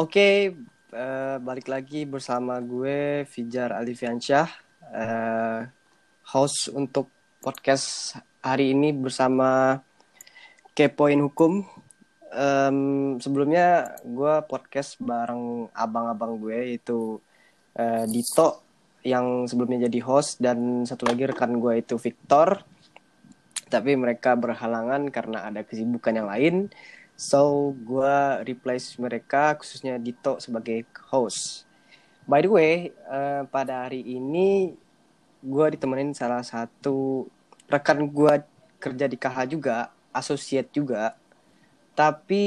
Oke, uh, balik lagi bersama gue Fijar Alifiansyah, uh, host untuk podcast hari ini bersama Kepoin Hukum. Um, sebelumnya gue podcast bareng abang-abang gue itu uh, Dito yang sebelumnya jadi host dan satu lagi rekan gue itu Victor. Tapi mereka berhalangan karena ada kesibukan yang lain. So, gue replace mereka khususnya Dito sebagai host. By the way, uh, pada hari ini gue ditemenin salah satu rekan gue kerja di KH juga, associate juga. Tapi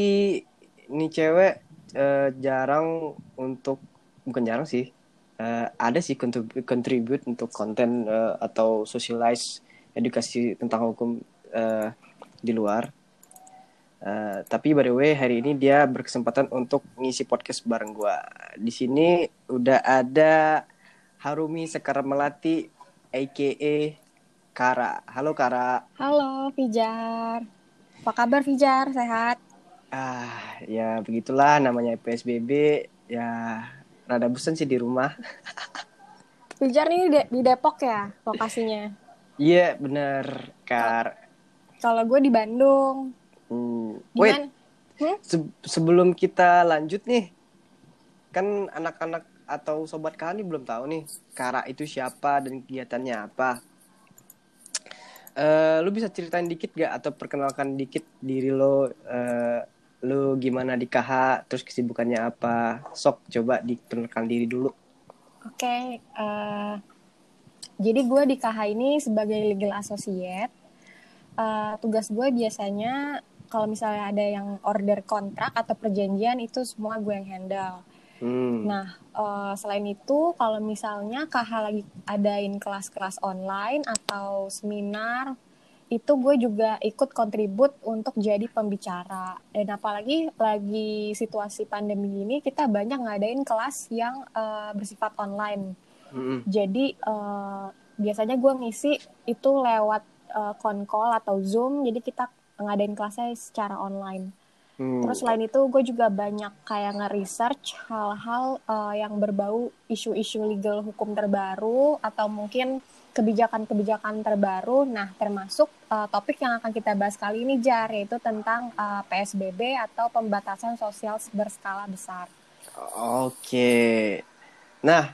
ini cewek uh, jarang untuk bukan jarang sih. Uh, ada sih contribute untuk konten uh, atau socialize edukasi tentang hukum uh, di luar. Uh, tapi by the way hari ini dia berkesempatan untuk ngisi podcast bareng gue. Di sini udah ada Harumi Sekar Melati aka Kara. Halo Kara. Halo Fijar. Apa kabar Fijar? Sehat? Ah, ya begitulah namanya PSBB. Ya rada bosan sih di rumah. Fijar ini di, di Depok ya lokasinya? Iya, yeah, bener, Kar. Kalau gue di Bandung. Hmm. Wait, hmm? Se sebelum kita lanjut nih, kan anak-anak atau sobat kalian belum tahu nih Kara itu siapa dan kegiatannya apa. Uh, lu bisa ceritain dikit gak atau perkenalkan dikit diri lo, uh, lu gimana di KH, terus kesibukannya apa? Sok coba diperkenalkan diri dulu. Oke, okay, uh, eh, jadi gue di KH ini sebagai legal associate. Uh, tugas gue biasanya kalau misalnya ada yang order kontrak atau perjanjian itu semua gue yang handle Hmm. Nah, uh, selain itu kalau misalnya KH lagi adain kelas-kelas online atau seminar, itu gue juga ikut kontribut untuk jadi pembicara. Dan apalagi lagi situasi pandemi ini, kita banyak ngadain kelas yang uh, bersifat online. Hmm. Jadi uh, biasanya gue ngisi itu lewat uh, call atau Zoom, jadi kita ngadain kelasnya secara online. Hmm. Terus selain itu gue juga banyak kayak nge-research hal-hal uh, yang berbau isu-isu legal hukum terbaru atau mungkin kebijakan-kebijakan terbaru. Nah, termasuk uh, topik yang akan kita bahas kali ini Jar yaitu tentang uh, eh, PSBB atau pembatasan sosial berskala besar. Oke. Nah,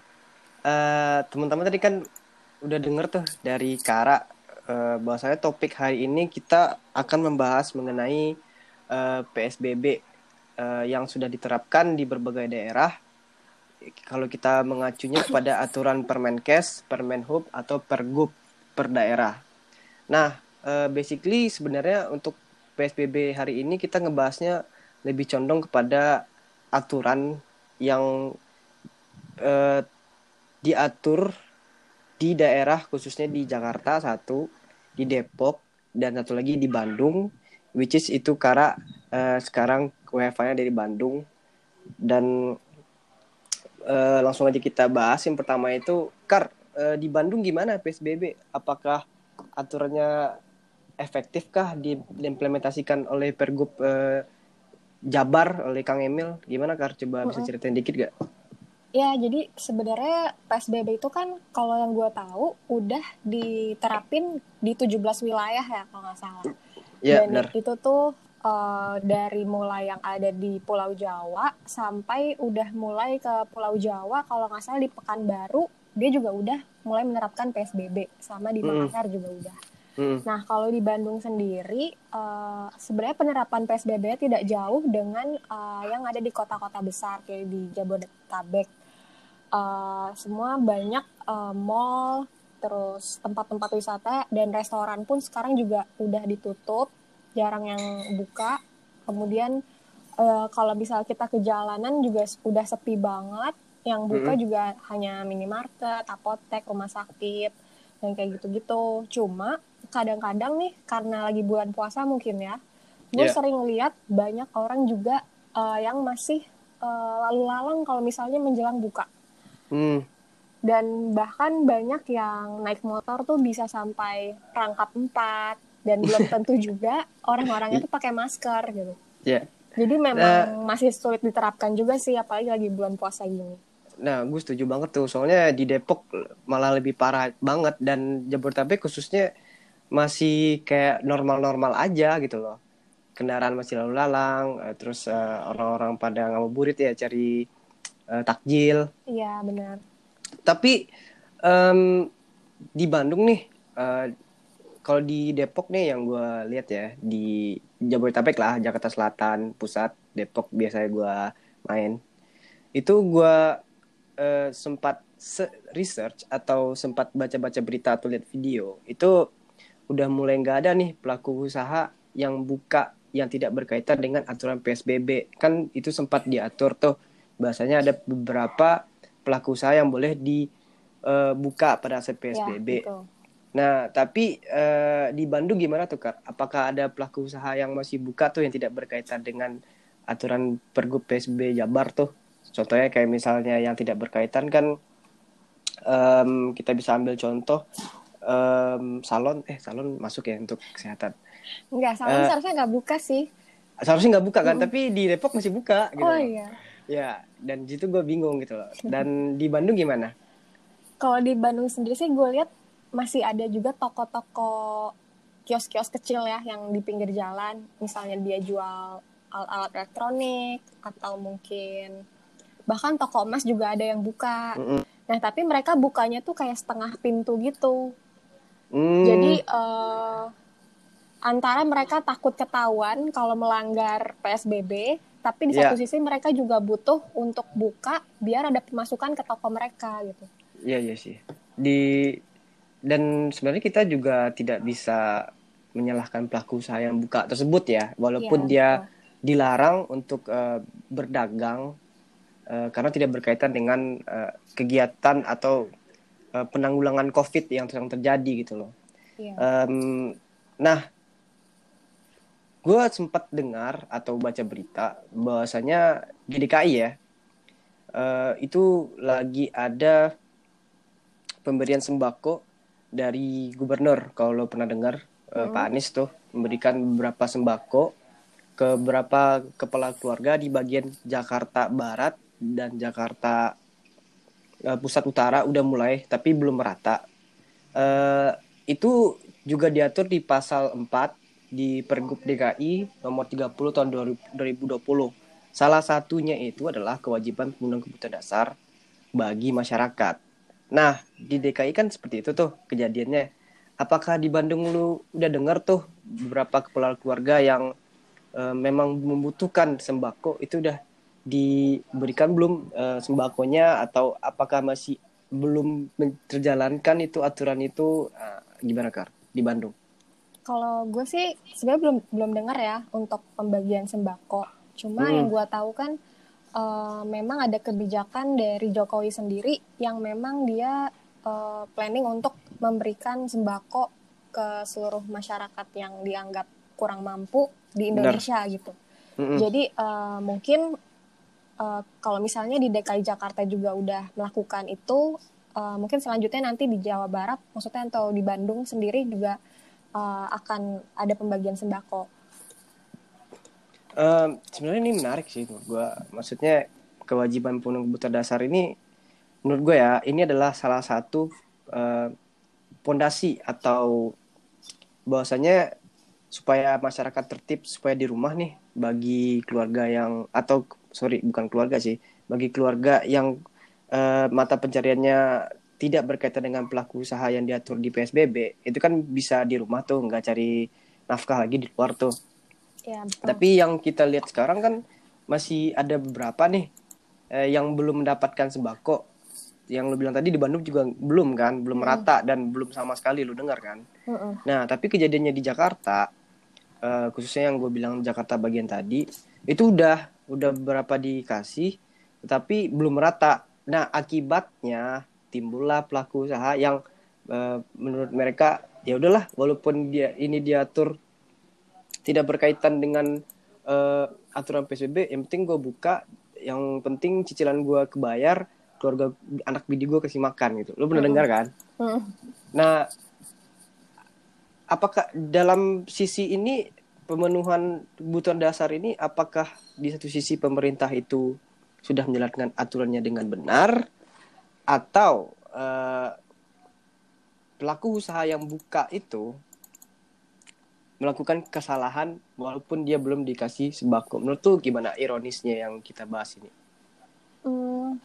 uh, teman-teman tadi kan udah denger tuh dari Kara uh, bahwasanya topik hari ini kita akan membahas mengenai uh, eh, PSBB uh, eh, yang sudah diterapkan di berbagai daerah. Kalau kita mengacunya kepada aturan Permenkes, Permenhub atau Pergub per daerah. Nah, uh, basically sebenarnya untuk PSBB hari ini kita ngebahasnya lebih condong kepada aturan yang uh, diatur di daerah khususnya di Jakarta satu, di Depok dan satu lagi di Bandung which is itu Kara uh, sekarang WFA-nya dari Bandung. Dan uh, langsung aja kita bahas. Yang pertama itu Kar uh, di Bandung gimana PSBB apakah aturannya efektifkah di, diimplementasikan oleh Pergub uh, Jabar oleh Kang Emil? Gimana Kar? Coba bisa ceritain dikit gak? Ya, jadi sebenarnya PSBB itu kan kalau yang gue tahu udah diterapin di 17 wilayah ya kalau nggak salah. Ya, Dan benar. itu tuh uh, dari mulai yang ada di Pulau Jawa sampai udah mulai ke Pulau Jawa kalau nggak salah di Pekanbaru dia juga udah mulai menerapkan PSBB sama di Makassar mm. juga udah. Mm. Nah kalau di Bandung sendiri uh, sebenarnya penerapan PSBB tidak jauh dengan uh, yang ada di kota-kota besar kayak di Jabodetabek. Uh, semua banyak uh, mall terus tempat-tempat wisata dan restoran pun sekarang juga udah ditutup jarang yang buka kemudian uh, kalau misal kita ke jalanan juga udah sepi banget yang buka mm-hmm. juga hanya minimarket apotek rumah sakit dan kayak gitu-gitu cuma kadang-kadang nih karena lagi bulan puasa mungkin ya gue yeah. sering lihat banyak orang juga uh, yang masih uh, lalu lalang kalau misalnya menjelang buka mm dan bahkan banyak yang naik motor tuh bisa sampai rangkap empat dan belum tentu juga orang-orangnya tuh pakai masker gitu. Yeah. Jadi memang masih sulit diterapkan juga sih, apalagi lagi bulan puasa gini. Nah, gue setuju banget tuh. Soalnya di Depok malah lebih parah banget dan Jabodetabek khususnya masih kayak normal-normal aja gitu loh. Kendaraan masih lalu lalang, eh, terus eh, orang-orang pada ngabuburit ya cari eh, takjil. Iya, benar. Tapi em, di Bandung nih, eh, kalau di Depok nih yang gue lihat ya di Jabodetabek lah, Jakarta Selatan, Pusat, Depok biasanya gue main. Itu gue eh, sempat se- research atau sempat baca-baca berita atau lihat video itu udah mulai nggak ada nih pelaku usaha yang buka yang tidak berkaitan dengan aturan PSBB kan itu sempat diatur tuh bahasanya ada beberapa pelaku usaha yang boleh dibuka pada saat PSBB. Ya. Nah tapi eh, di Bandung gimana tuh kak? Apakah ada pelaku usaha yang masih buka tuh yang tidak berkaitan dengan aturan Pergub PSBB Jabar tuh? Contohnya kayak misalnya yang tidak berkaitan kan em, kita bisa ambil contoh em, salon eh salon masuk ya untuk kesehatan. Enggak, salon Eh, seharusnya nggak buka sih. Seharusnya nggak buka kan, tapi di Depok masih buka gitu. Oh iya. Ya, dan situ gue bingung gitu loh. Dan di Bandung gimana? Kalau di Bandung sendiri sih gue lihat masih ada juga toko-toko kios-kios kecil ya yang di pinggir jalan. Misalnya dia jual alat-alat elektronik atau mungkin bahkan toko emas juga ada yang buka. Mm-mm. Nah, tapi mereka bukanya tuh kayak setengah pintu gitu. Hmm, Jadi eh, antara mereka takut ketahuan kalau melanggar PSBB, tapi di Ya. satu sisi mereka juga butuh untuk buka biar ada pemasukan ke toko mereka gitu. Iya iya sih. Di dan sebenarnya kita juga tidak bisa menyalahkan pelaku usaha yang buka tersebut ya, walaupun Iya, dia betul. dilarang untuk eh, berdagang eh, karena tidak berkaitan dengan eh, kegiatan atau eh, penanggulangan COVID yang sedang terjadi gitu loh. Iya. Em, nah, gue sempat dengar atau baca berita bahwasanya di DKI ya eh, itu lagi ada pemberian sembako dari gubernur kalau lo pernah dengar Hmm. Pak Anies tuh memberikan beberapa sembako ke beberapa kepala keluarga di bagian Jakarta Barat dan Jakarta eh, Pusat Utara udah mulai tapi belum merata. Eh, itu juga diatur di pasal 4 di Pergub DKI nomor 30 tahun 2020. Salah satunya itu adalah kewajiban pemenuhan kebutuhan dasar bagi masyarakat. Nah, di DKI kan seperti itu tuh kejadiannya. Apakah di Bandung lu udah dengar tuh beberapa kepala keluarga yang eh, memang membutuhkan sembako itu udah diberikan belum eh, sembakonya atau apakah masih belum terjalankan itu aturan itu Eh, gimana Kar di Bandung? Kalau gue sih sebenarnya belum belum dengar ya untuk pembagian sembako. Cuma Hmm. yang gue tahu kan eh, memang ada kebijakan dari Jokowi sendiri yang memang dia eh, planning untuk memberikan sembako ke seluruh masyarakat yang dianggap kurang mampu di Benar. Indonesia gitu. Mm-mm. Jadi eh, mungkin eh, kalau misalnya di DKI Jakarta juga udah melakukan itu, eh, mungkin selanjutnya nanti di Jawa Barat, maksudnya atau di Bandung sendiri juga eh, akan ada pembagian sembako. Em, sebenarnya ini menarik sih menurut gue. Maksudnya kewajiban pemenuhan kebutuhan dasar ini menurut gue ya ini adalah salah satu eh, pondasi atau bahwasanya supaya masyarakat tertib supaya di rumah nih bagi keluarga yang atau sorry bukan keluarga sih bagi keluarga yang eh, mata pencariannya tidak berkaitan dengan pelaku usaha yang diatur di PSBB itu kan bisa di rumah tuh nggak cari nafkah lagi di luar tuh Ya, betul. tapi yang kita lihat sekarang kan masih ada beberapa nih eh, yang belum mendapatkan sembako. Yang lu bilang tadi di Bandung juga belum kan, belum Hmm. merata dan belum sama sekali lu dengar kan. Mm-mm. Nah, tapi kejadiannya di Jakarta, eh, khususnya yang gue bilang Jakarta bagian tadi, itu udah udah beberapa dikasih, tetapi belum merata. Nah, akibatnya timbullah pelaku usaha yang eh, menurut mereka ya udahlah, walaupun dia ini diatur tidak berkaitan dengan eh, aturan PSBB, yang penting gue buka, yang penting cicilan gue kebayar, keluarga anak bini gue kasih makan gitu. Lu pernah dengar kan? Nah, apakah dalam sisi ini pemenuhan kebutuhan dasar ini apakah di satu sisi pemerintah itu sudah menjalankan aturannya dengan benar atau uh, pelaku usaha yang buka itu melakukan kesalahan walaupun dia belum dikasih sembako. Menurut tuh gimana ironisnya yang kita bahas ini? Hmm,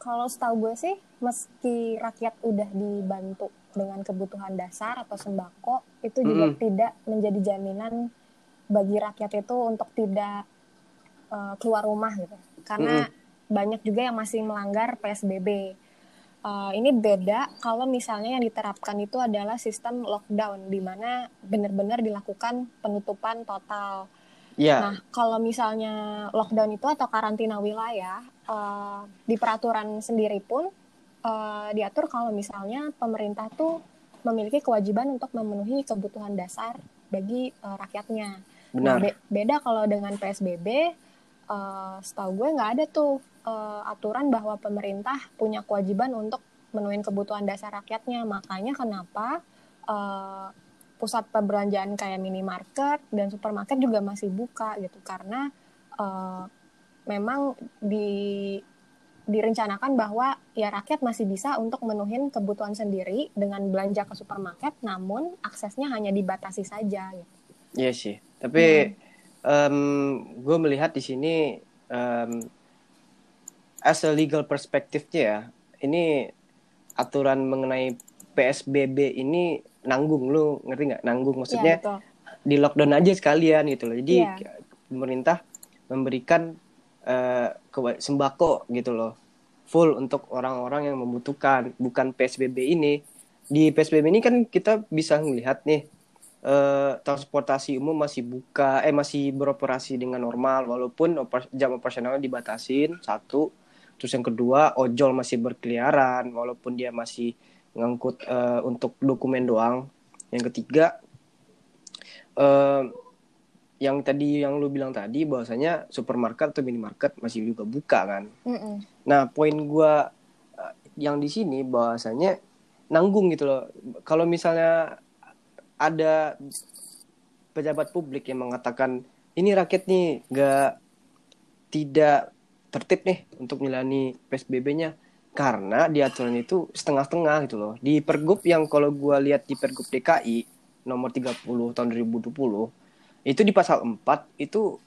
kalau setahu gue sih, meski rakyat udah dibantu dengan kebutuhan dasar atau sembako, itu juga mm. tidak menjadi jaminan bagi rakyat itu untuk tidak uh, keluar rumah gitu. Karena mm. Banyak juga yang masih melanggar PSBB Uh, ini beda kalau misalnya yang diterapkan itu adalah sistem lockdown di mana benar-benar dilakukan penutupan total. Yeah. Nah, kalau misalnya lockdown itu atau karantina wilayah uh, di peraturan sendiri pun uh, diatur kalau misalnya pemerintah tuh memiliki kewajiban untuk memenuhi kebutuhan dasar bagi uh, rakyatnya. Nah, Benar. Nah, be beda kalau dengan PSBB, uh, setahu gue nggak ada tuh uh, aturan bahwa pemerintah punya kewajiban untuk memenuhi kebutuhan dasar rakyatnya. Makanya kenapa uh, pusat perbelanjaan kayak minimarket dan supermarket juga masih buka gitu karena uh, memang di direncanakan bahwa ya rakyat masih bisa untuk memenuhi kebutuhan sendiri dengan belanja ke supermarket, namun aksesnya hanya dibatasi saja. Gitu. Iya sih, tapi hmm. Um, gue melihat di sini um, as a legal perspektifnya ya ini aturan mengenai PSBB ini nanggung. Lu ngerti nggak? Nanggung. Maksudnya ya, di lockdown aja sekalian gitu loh. Jadi ya. pemerintah memberikan uh, sembako gitu loh. Full untuk orang-orang yang membutuhkan. Bukan PSBB ini. Di PSBB ini kan kita bisa melihat nih uh, transportasi umum masih buka eh masih beroperasi dengan normal walaupun oper jam operasionalnya dibatasin satu Terus yang kedua, ojol masih berkeliaran walaupun dia masih ngangkut uh, untuk dokumen doang. Yang ketiga, uh, yang tadi yang lu bilang tadi bahwasanya supermarket atau minimarket masih juga buka kan. Mm -mm. Nah, poin gua uh, yang di sini bahwasanya nanggung gitu loh. Kalau misalnya ada pejabat publik yang mengatakan ini rakyat nih gak tidak tertib nih untuk menjalani PSBB-nya karena di aturan itu setengah-setengah gitu loh. Di pergub yang kalau gue lihat di pergub DKI nomor 30 tahun 2020 itu di pasal 4 itu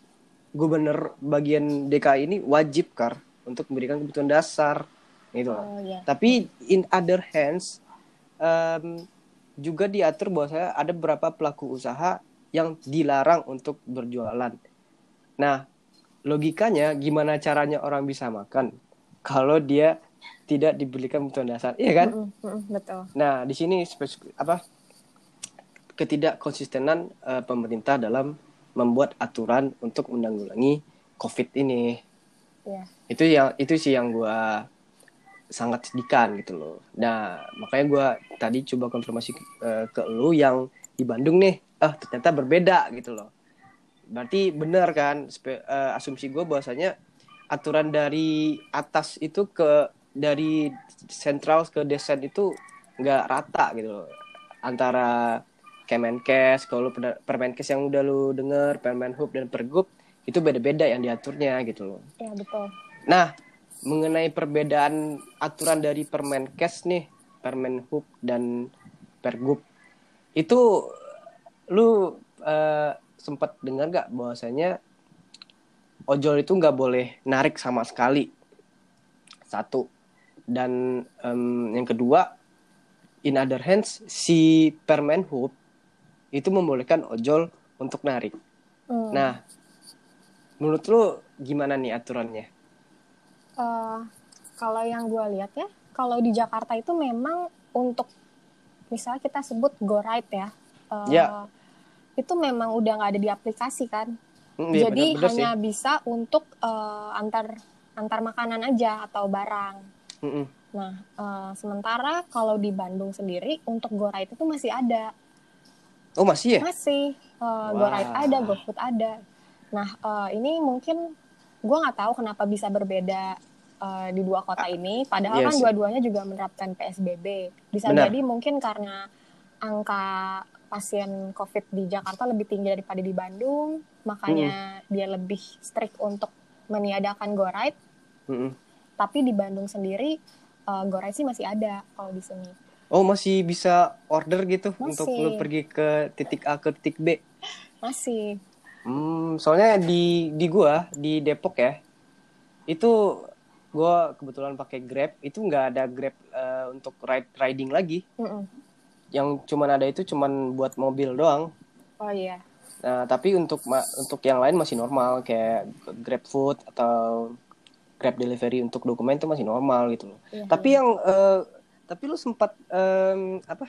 gubernur bagian DKI ini wajib kar untuk memberikan kebutuhan dasar gitu loh. Oh, yeah. Tapi in other hands um, juga diatur bahwa saya ada beberapa pelaku usaha yang dilarang untuk berjualan. Nah, logikanya gimana caranya orang bisa makan kalau dia tidak diberikan kebutuhan dasar, iya kan? Mm betul. Nah, di sini apa ketidak konsistenan uh, pemerintah dalam membuat aturan untuk menanggulangi COVID ini. Yeah. Itu yang itu sih yang gue sangat sedihkan gitu loh. Nah, makanya gue tadi coba konfirmasi uh, ke lu yang di Bandung nih, ah ternyata berbeda gitu loh berarti benar kan uh, asumsi gue bahwasanya aturan dari atas itu ke dari sentral ke desen itu nggak rata gitu loh antara Kemenkes kalau Permenkes yang udah lu denger Permenhub dan Pergub itu beda-beda yang diaturnya gitu loh. Iya betul. Nah mengenai perbedaan aturan dari Permenkes nih Permenhub dan Pergub. Itu lu uh, sempat dengar gak bahwasanya ojol itu nggak boleh narik sama sekali? Satu. Dan um, yang kedua in other hands si permen hub itu membolehkan ojol untuk narik. Hmm. nah menurut lo gimana nih aturannya uh, kalau yang gue lihat ya kalau di Jakarta itu memang untuk misalnya kita sebut go right ya uh, yeah itu memang udah nggak ada di aplikasi kan. Hmm, iya, jadi bener, bener hanya sih. bisa untuk uh, antar antar makanan aja atau barang. Mm -mm. nah uh, sementara kalau di Bandung sendiri untuk GoRide itu masih ada. Oh masih ya? Masih. Uh, wow. GoRide ada GoFood ada. Nah uh, ini mungkin gue nggak tahu kenapa bisa berbeda uh, di dua kota ah, ini padahal yes. Iya kan dua-duanya juga menerapkan PSBB bisa Benar. jadi mungkin karena angka pasien COVID di Jakarta lebih tinggi daripada di Bandung, makanya dia lebih strict untuk meniadakan go ride. Mm-mm. Tapi di Bandung sendiri uh, go ride sih masih ada kalau di sini. Oh masih bisa order gitu Masih. untuk lu pergi ke titik A ke titik B. Masih. Hmm, soalnya di di gua di Depok ya, itu gua kebetulan pakai Grab, itu nggak ada Grab eh, untuk ride riding lagi. Mm-mm. Yang cuman ada itu cuman buat mobil doang. Oh iya. Nah, tapi untuk ma- untuk yang lain masih normal kayak Grab Food atau Grab Delivery untuk dokumen itu masih normal gitu loh. Iya. Tapi yang eh, tapi lu sempat em, apa?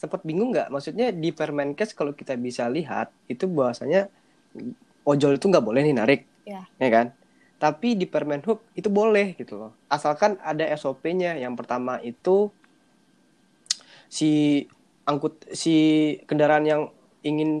Sempat bingung nggak? Maksudnya di Permenkes kalau kita bisa lihat itu bahwasanya ojol itu nggak boleh nih narik, Iya. ya kan? Tapi di Permenhub itu boleh gitu loh. Asalkan ada SOP-nya. Yang pertama itu si angkut si kendaraan yang ingin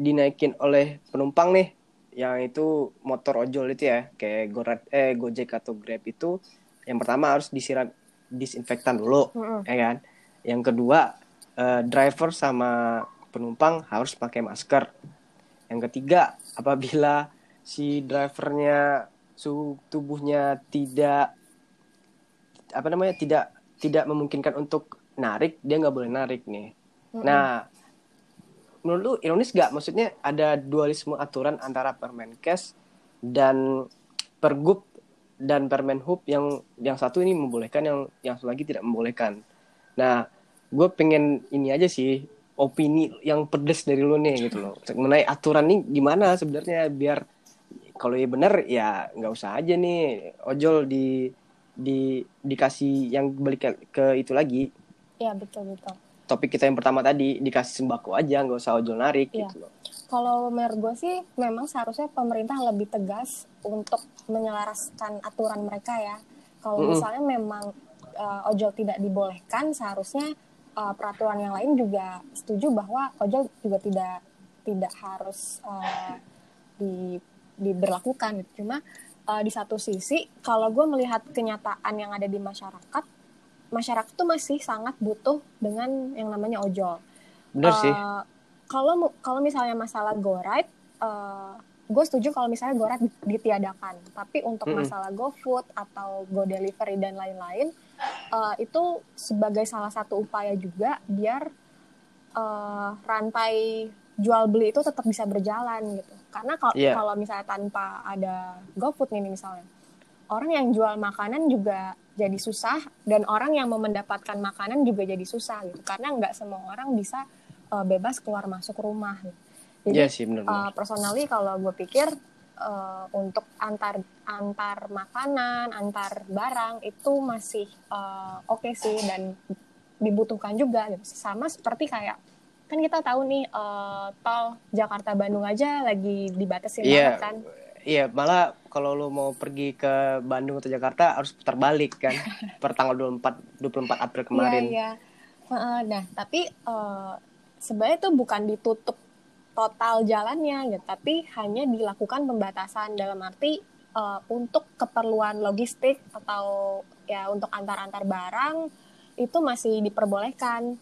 dinaikin oleh penumpang nih yang itu motor ojol itu ya kayak Gorat eh Gojek atau Grab itu yang pertama harus disiram disinfektan dulu Mm-mm. ya kan yang kedua eh, driver sama penumpang harus pakai masker yang ketiga apabila si drivernya suhu tubuhnya tidak apa namanya tidak tidak memungkinkan untuk narik dia nggak boleh narik nih Mm-mm. Nah, menurut lu ironis gak? Maksudnya ada dualisme aturan antara Permenkes dan Pergub dan Permenhub yang yang satu ini membolehkan, yang yang satu lagi tidak membolehkan. Nah, gue pengen ini aja sih opini yang pedes dari lu nih gitu loh mengenai aturan ini gimana sebenarnya biar kalau ya benar ya nggak usah aja nih ojol di di dikasih yang balik ke, ke itu lagi Iya betul betul. topik kita yang pertama tadi dikasih sembako aja nggak usah ojol narik Iya. gitu loh Kalau menurut gue sih memang seharusnya pemerintah lebih tegas untuk menyelaraskan aturan mereka ya. Kalau Mm-mm. misalnya memang uh, ojol tidak dibolehkan, seharusnya uh, peraturan yang lain juga setuju bahwa ojol juga tidak tidak harus uh, di diberlakukan. gitu. Cuma uh, di satu sisi, kalau gue melihat kenyataan yang ada di masyarakat, masyarakat tuh masih sangat butuh dengan yang namanya ojol. bener sih Eh, kalau kalau misalnya masalah go ride, gue setuju kalau misalnya go ride ditiadakan. Tapi untuk Mm-mm. masalah go food atau go delivery dan lain-lain, eh, itu sebagai salah satu upaya juga biar eh, rantai jual beli itu tetap bisa berjalan gitu. Karena kalau Iya. kalau misalnya tanpa ada GoFood nih misalnya, orang yang jual makanan juga jadi susah dan orang yang mau mendapatkan makanan juga jadi susah gitu. Karena nggak semua orang bisa eh, bebas keluar masuk rumah. Gitu. Jadi Iya sih bener uh, bener personally kalau gue pikir uh, untuk antar antar makanan, antar barang itu masih uh, oke sih dan dibutuhkan juga gitu. Sama seperti kayak kan kita tahu nih uh, tol Jakarta Bandung aja lagi dibatasin Iya. banget kan. Iya, malah kalau lu mau pergi ke Bandung atau Jakarta harus putar balik kan per tanggal 24 24 April kemarin. Iya, iya. Heeh, Nah, tapi uh, sebenarnya itu bukan ditutup total jalannya gitu, tapi hanya dilakukan pembatasan dalam arti uh, untuk keperluan logistik atau ya untuk antar-antar barang itu masih diperbolehkan.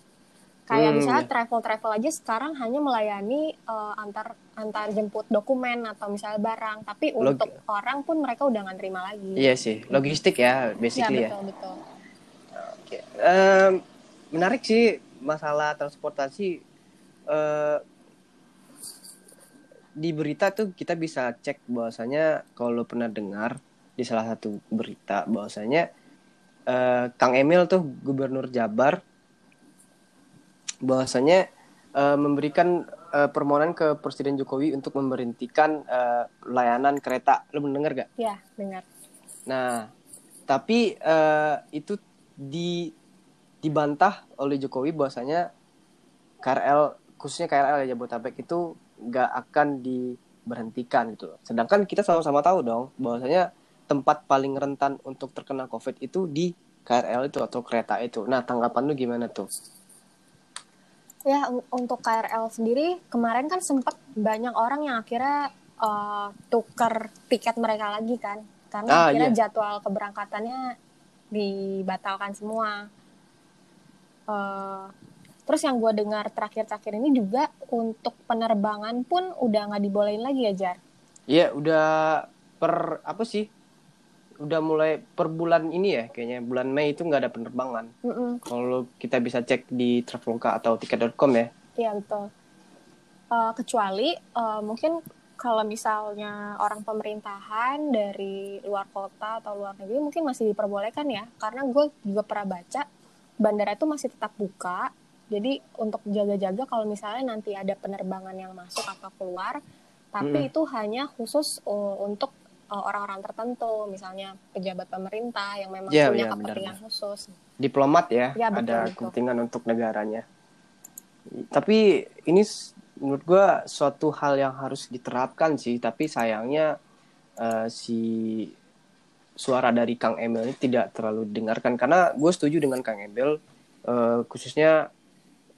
Kayak Hmm, misalnya iya. travel-travel aja sekarang hanya melayani uh, antar antar jemput dokumen atau misalnya barang, tapi Log- untuk orang pun mereka udah nggak terima lagi. Iya sih, logistik ya ya basically ya. betul betul. Oke. Em, menarik sih masalah transportasi eh, di berita tuh kita bisa cek bahwasanya kalau pernah dengar di salah satu berita bahwasanya eh, Kang Emil tuh gubernur Jabar bahwasanya eh, memberikan eh, permohonan ke Presiden Jokowi untuk memberhentikan eh, layanan kereta. Lo mendengar gak? Ya dengar. Nah, tapi eh, itu di dibantah oleh Jokowi bahwasanya KRL khususnya KRL ya Jabodetabek itu nggak akan diberhentikan gitu. Sedangkan kita sama-sama tahu dong bahwasanya tempat paling rentan untuk terkena COVID itu di KRL itu atau kereta itu. Nah, tanggapan lu gimana tuh? Ya, un- untuk KRL sendiri kemarin kan sempat banyak orang yang akhirnya eh, tuker tiket mereka lagi kan. Karena Ah, akhirnya iya. jadwal keberangkatannya dibatalkan semua. Eh, Terus yang gue dengar terakhir-terakhir ini juga untuk penerbangan pun udah nggak dibolehin lagi ya Jar? Iya udah per apa sih? Udah mulai per bulan ini ya kayaknya bulan Mei itu nggak ada penerbangan. Mm -mm. Kalau kita bisa cek di Traveloka atau tiket.com ya. Iya betul. Uh, kecuali uh, mungkin kalau misalnya orang pemerintahan dari luar kota atau luar negeri mungkin masih diperbolehkan ya karena gue juga pernah baca bandara itu masih tetap buka jadi untuk jaga-jaga kalau misalnya nanti ada penerbangan yang masuk atau keluar, tapi hmm. itu hanya khusus uh, untuk orang-orang tertentu, misalnya pejabat pemerintah yang memang yeah, punya yeah, kepentingan benar. khusus. Diplomat ya, ya betul, ada betul. kepentingan untuk negaranya. Tapi ini menurut gue suatu hal yang harus diterapkan sih, tapi sayangnya uh, si suara dari Kang Emil ini tidak terlalu didengarkan karena gue setuju dengan Kang Emil uh, khususnya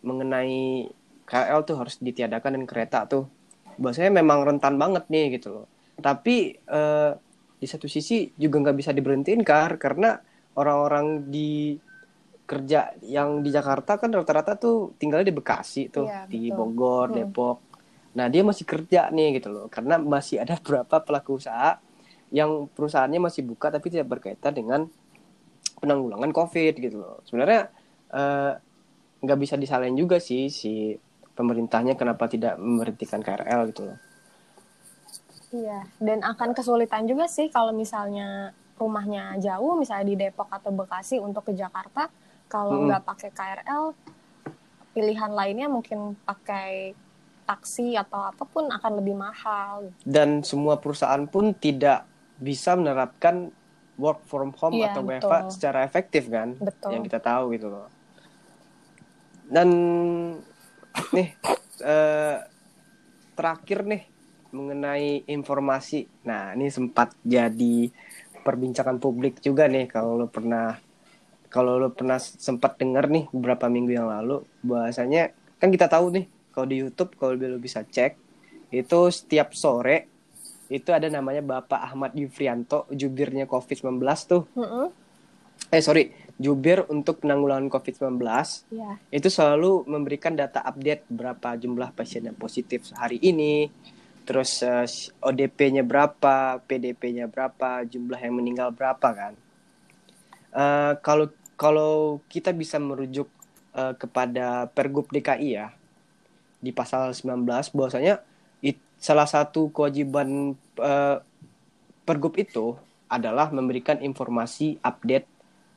mengenai KL tuh harus ditiadakan dan kereta tuh bahasanya memang rentan banget nih gitu loh tapi uh, di satu sisi juga nggak bisa diberhentiin kar karena orang-orang di kerja yang di Jakarta kan rata-rata tuh tinggalnya di Bekasi tuh ya, di Bogor hmm. Depok nah dia masih kerja nih gitu loh karena masih ada beberapa pelaku usaha yang perusahaannya masih buka tapi tidak berkaitan dengan penanggulangan COVID gitu loh sebenarnya uh, nggak bisa disalahin juga sih si pemerintahnya kenapa tidak memberhentikan KRL gitu loh. Iya, dan akan kesulitan juga sih kalau misalnya rumahnya jauh, misalnya di Depok atau Bekasi untuk ke Jakarta, kalau nggak hmm. pakai KRL, pilihan lainnya mungkin pakai taksi atau apa pun akan lebih mahal. Dan semua perusahaan pun tidak bisa menerapkan work from home iya, atau WFH secara efektif kan? Betul. Yang kita tahu gitu loh dan nih uh, terakhir nih mengenai informasi nah ini sempat jadi perbincangan publik juga nih kalau lo pernah kalau lo pernah sempat dengar nih beberapa minggu yang lalu bahasanya kan kita tahu nih kalau di YouTube kalau lo bisa cek itu setiap sore itu ada namanya Bapak Ahmad Yufrianto jubirnya COVID-19 tuh. Mm -hmm. Eh sorry, jubir untuk penanggulangan COVID-19 yeah. itu selalu memberikan data update berapa jumlah pasien yang positif hari ini, terus uh, eh, ODP-nya berapa, PDP-nya berapa, jumlah yang meninggal berapa kan. Uh, kalau kalau kita bisa merujuk uh, kepada Pergub DKI ya di pasal 19 bahwasanya it, salah satu kewajiban uh, Pergub itu adalah memberikan informasi update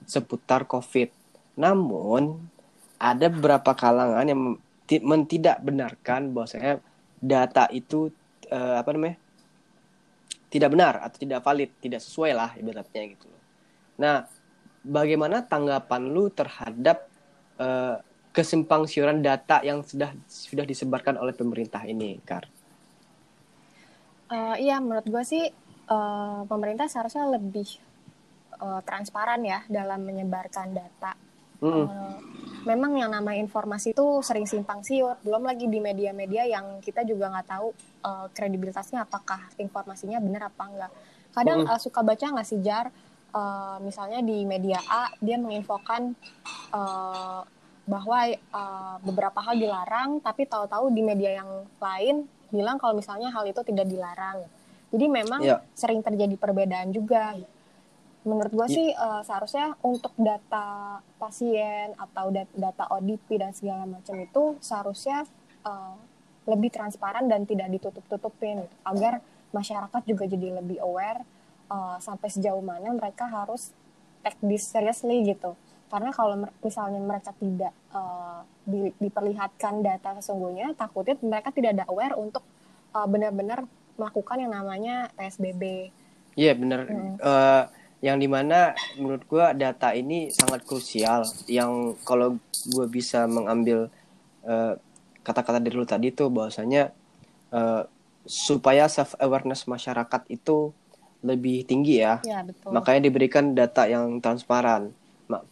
seputar COVID. Namun ada beberapa kalangan yang tidak benarkan bahwasanya data itu uh, apa namanya tidak benar atau tidak valid, tidak sesuai lah ibaratnya gitu. Nah, bagaimana tanggapan lu terhadap uh, kesimpang siuran data yang sudah sudah disebarkan oleh pemerintah ini, Kar? Uh, iya, menurut gue sih uh, pemerintah seharusnya lebih uh, transparan ya dalam menyebarkan data. Mm. Uh, memang yang nama informasi itu sering simpang siur, belum lagi di media-media yang kita juga nggak tahu uh, kredibilitasnya apakah informasinya benar apa enggak. Kadang mm. uh, suka baca nggak sih jar, uh, misalnya di media A dia menginfokan uh, bahwa uh, beberapa hal dilarang, tapi tahu-tahu di media yang lain bilang kalau misalnya hal itu tidak dilarang. Jadi memang yeah. sering terjadi perbedaan juga menurut gue yeah. sih uh, seharusnya untuk data pasien atau dat data ODP dan segala macam itu seharusnya uh, lebih transparan dan tidak ditutup-tutupin gitu, agar masyarakat juga jadi lebih aware uh, sampai sejauh mana mereka harus take this seriously gitu karena kalau misalnya mereka tidak uh, di, diperlihatkan data sesungguhnya takutnya mereka tidak ada aware untuk uh, benar-benar melakukan yang namanya PSBB. Iya yeah, benar. Hmm. Uh, yang di mana menurut gue data ini sangat krusial yang kalau gue bisa mengambil eh, kata-kata dari lu tadi tuh bahwasanya uh, supaya self awareness masyarakat itu lebih tinggi ya, ya betul. makanya diberikan data yang transparan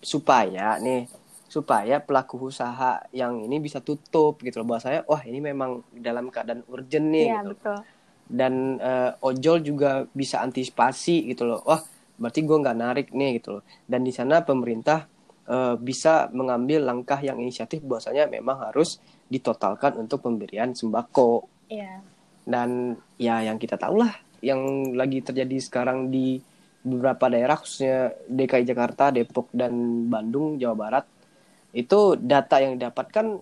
supaya nih supaya pelaku usaha yang ini bisa tutup gitu loh bahwasanya wah ini memang dalam keadaan urgent nih ya, gitu. betul. dan uh, ojol juga bisa antisipasi gitu loh wah berarti gue nggak narik nih gitu loh dan di sana pemerintah uh, bisa mengambil langkah yang inisiatif bahwasanya memang harus ditotalkan untuk pemberian sembako. Iya. Dan ya yang kita tahu lah yang lagi terjadi sekarang di beberapa daerah khususnya DKI Jakarta, Depok dan Bandung, Jawa Barat itu data yang didapatkan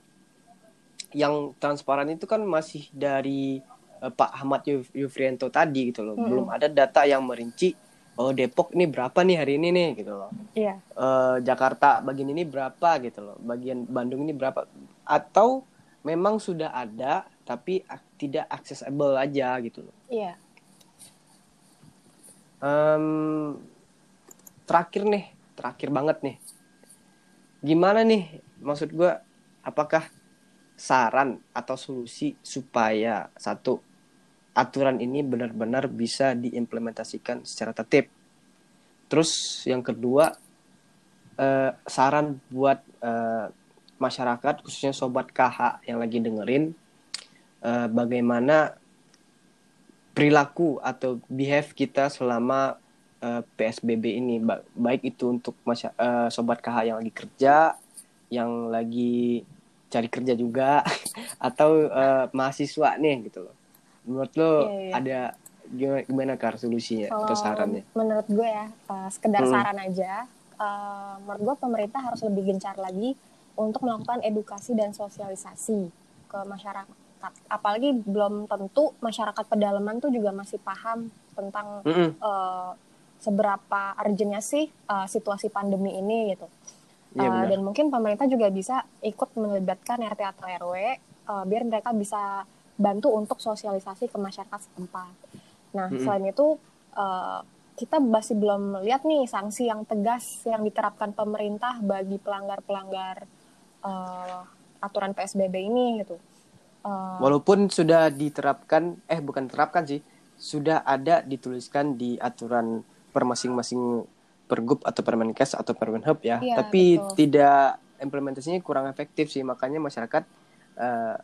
yang transparan itu kan masih dari uh, Pak Ahmad Yufrianto tadi gitu loh. Hmm. Belum ada data yang merinci oh Depok ini berapa nih hari ini nih gitu loh. Iya. Uh, Jakarta bagian ini berapa gitu loh. Bagian Bandung ini berapa atau memang sudah ada tapi tidak accessible aja gitu loh. Iya. Um, terakhir nih terakhir banget nih. Gimana nih maksud gue apakah saran atau solusi supaya satu aturan ini benar-benar bisa diimplementasikan secara tertib? Terus yang kedua uh, saran buat uh, masyarakat khususnya sobat KH yang lagi dengerin uh, bagaimana perilaku atau behave kita selama uh, eh, PSBB ini ba baik itu untuk masya uh, sobat KH yang lagi kerja yang lagi cari kerja juga atau uh, mahasiswa nih gitu loh menurut lo yeah, yeah. ada gimana, gimana kar solusinya Kalau atau sarannya menurut gue ya uh, sekedar hmm. saran aja uh, menurut gue pemerintah harus lebih gencar lagi untuk melakukan edukasi dan sosialisasi ke masyarakat apalagi belum tentu masyarakat pedalaman tuh juga masih paham tentang mm -hmm. uh, seberapa urgentnya sih uh, situasi pandemi ini gitu ya, uh, dan mungkin pemerintah juga bisa ikut melibatkan RT atau RW uh, biar mereka bisa bantu untuk sosialisasi ke masyarakat setempat nah mm -hmm. selain itu uh, kita masih belum lihat nih sanksi yang tegas yang diterapkan pemerintah bagi pelanggar-pelanggar uh, aturan PSBB ini gitu. Uh, Walaupun sudah diterapkan, eh bukan terapkan sih, sudah ada dituliskan di aturan per masing-masing pergub atau permenkes atau permenhub ya, iya, tapi betul. tidak implementasinya kurang efektif sih, makanya masyarakat uh,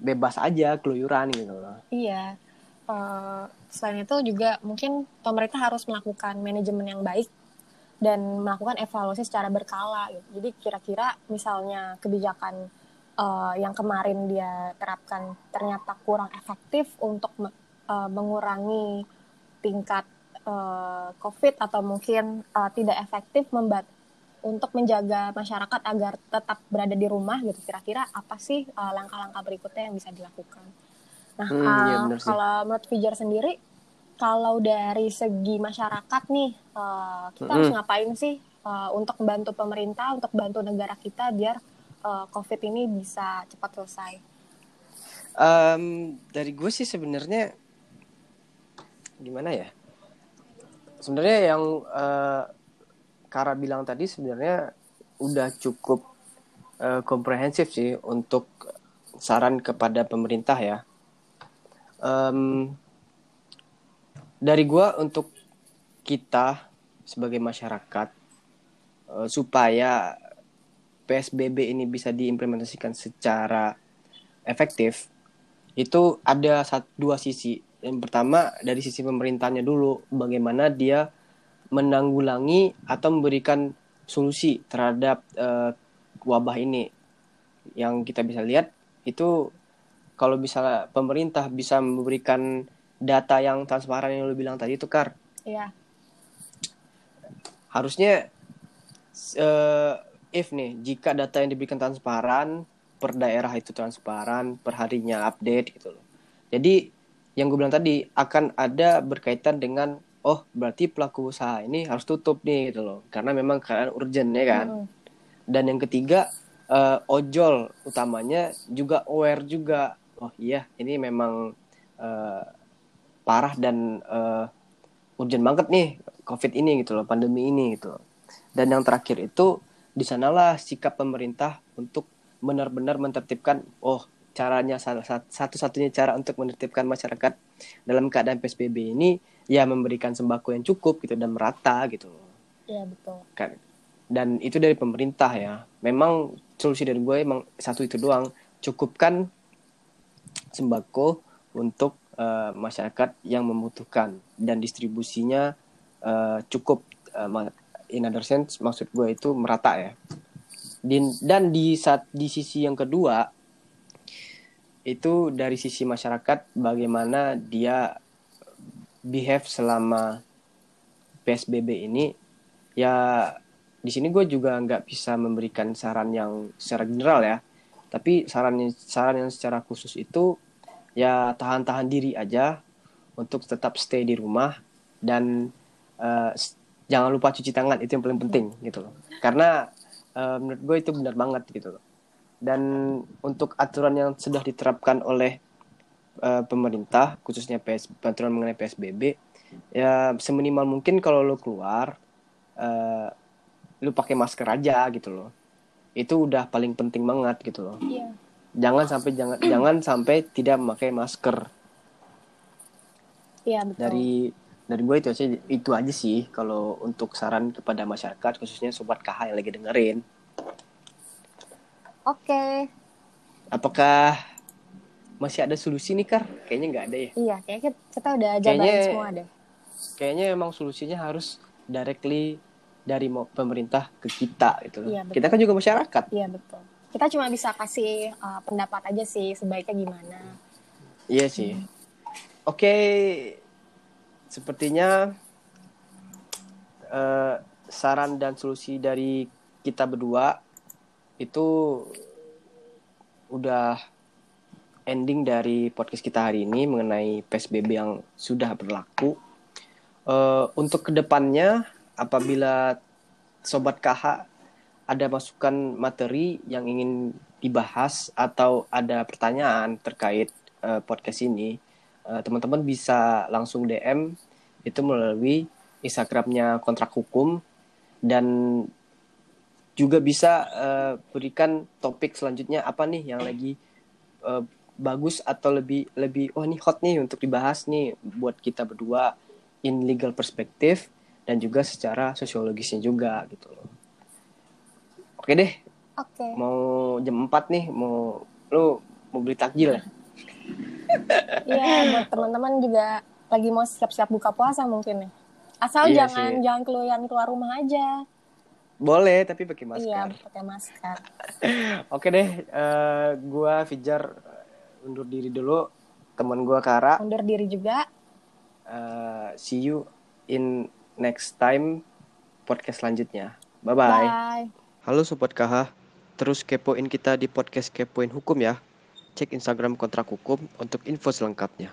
bebas aja keluyuran gitu loh. Iya. Uh, selain itu juga mungkin pemerintah harus melakukan manajemen yang baik dan melakukan evaluasi secara berkala. Gitu. Jadi kira-kira misalnya kebijakan uh, yang kemarin dia terapkan ternyata kurang efektif untuk uh, mengurangi tingkat uh, COVID atau mungkin uh, tidak efektif membat untuk menjaga masyarakat agar tetap berada di rumah gitu kira-kira apa sih langkah-langkah uh, berikutnya yang bisa dilakukan? Nah hmm, uh, ya kalau menurut Fijar sendiri kalau dari segi masyarakat nih uh, kita hmm. harus ngapain sih uh, untuk membantu pemerintah untuk bantu negara kita biar uh, COVID ini bisa cepat selesai? Um, dari gue sih sebenarnya gimana ya? Sebenarnya yang uh, Kara bilang tadi sebenarnya udah cukup uh, komprehensif sih untuk saran kepada pemerintah ya. Um, dari gue untuk kita sebagai masyarakat uh, supaya PSBB ini bisa diimplementasikan secara efektif itu ada satu dua sisi. Yang pertama dari sisi pemerintahnya dulu bagaimana dia menanggulangi atau memberikan solusi terhadap uh, wabah ini. Yang kita bisa lihat itu kalau bisa pemerintah bisa memberikan data yang transparan yang lo bilang tadi itu kar. Iya. Harusnya uh, if nih jika data yang diberikan transparan per daerah itu transparan per harinya update gitu loh jadi yang gue bilang tadi akan ada berkaitan dengan oh berarti pelaku usaha ini harus tutup nih gitu loh karena memang keadaan urgent ya kan mm. dan yang ketiga uh, ojol utamanya juga aware juga oh iya ini memang uh, parah dan uh, urgent banget nih covid ini gitu loh pandemi ini gitu loh dan yang terakhir itu di sanalah sikap pemerintah untuk benar-benar menertibkan oh caranya satu-satunya cara untuk menertibkan masyarakat dalam keadaan PSBB ini ya memberikan sembako yang cukup gitu dan merata gitu. Iya betul. Kan dan itu dari pemerintah ya. Memang solusi dari gue emang satu itu doang. Cukupkan sembako untuk uh, masyarakat yang membutuhkan. Dan distribusinya uh, cukup uh, in other sense maksud gue itu merata ya. Din, dan di saat di sisi yang kedua itu dari sisi masyarakat bagaimana dia behave selama PSBB ini ya di sini gue juga nggak bisa memberikan saran yang secara general ya. Tapi saran saran yang secara khusus itu ya tahan-tahan diri aja untuk tetap stay di rumah dan uh, jangan lupa cuci tangan itu yang paling penting gitu loh. Karena uh, menurut gue itu benar banget gitu loh. Dan untuk aturan yang sudah diterapkan oleh uh, pemerintah khususnya PS aturan mengenai PSBB ya seminimal mungkin kalau lo keluar uh, lu pakai masker aja gitu loh. Itu udah paling penting banget gitu loh. Yeah. Jangan sampai jangan jangan sampai tidak memakai masker Iya betul. dari dari gue itu aja itu aja sih kalau untuk saran kepada masyarakat khususnya sobat KH yang lagi dengerin. Oke. Apakah masih ada solusi nih Kar? Kayaknya nggak ada ya. Iya, kayaknya kita udah jabarin semua deh. Kayaknya emang solusinya harus directly dari pemerintah ke kita gitu. Iya, betul. kita kan juga masyarakat. Iya betul. Kita cuma bisa kasih uh, pendapat aja sih sebaiknya gimana. Iya sih. Oke, sepertinya eh, saran dan solusi dari kita berdua itu udah ending dari podcast kita hari ini mengenai PSBB yang sudah berlaku. Eh, untuk ke depannya, apabila sobat KH ada masukan materi yang ingin dibahas atau ada pertanyaan terkait eh, podcast ini, eh, teman-teman bisa langsung DM itu melalui Instagramnya kontrak hukum dan juga bisa eh, berikan topik selanjutnya apa nih yang lagi eh, bagus atau lebih lebih oh ini hot nih untuk dibahas nih buat kita berdua in legal perspective dan juga secara sosiologisnya juga gitu loh. Oke deh, Oke. mau jam 4 nih mau lu mau beli takjil ya? Iya, buat teman-teman juga lagi mau siap-siap buka puasa mungkin nih. Asal Iya jangan sih. jangan keluar keluar rumah aja. Boleh tapi pakai masker. Iya, pakai masker. Oke deh, eh, gua Fijar eh, undur diri dulu. Teman gua Kara, Undur diri juga. eh, see you in next time podcast selanjutnya. Bye bye. Bye. Halo sobat KH, terus kepoin kita di podcast kepoin hukum ya. Cek Instagram kontrak hukum untuk info selengkapnya.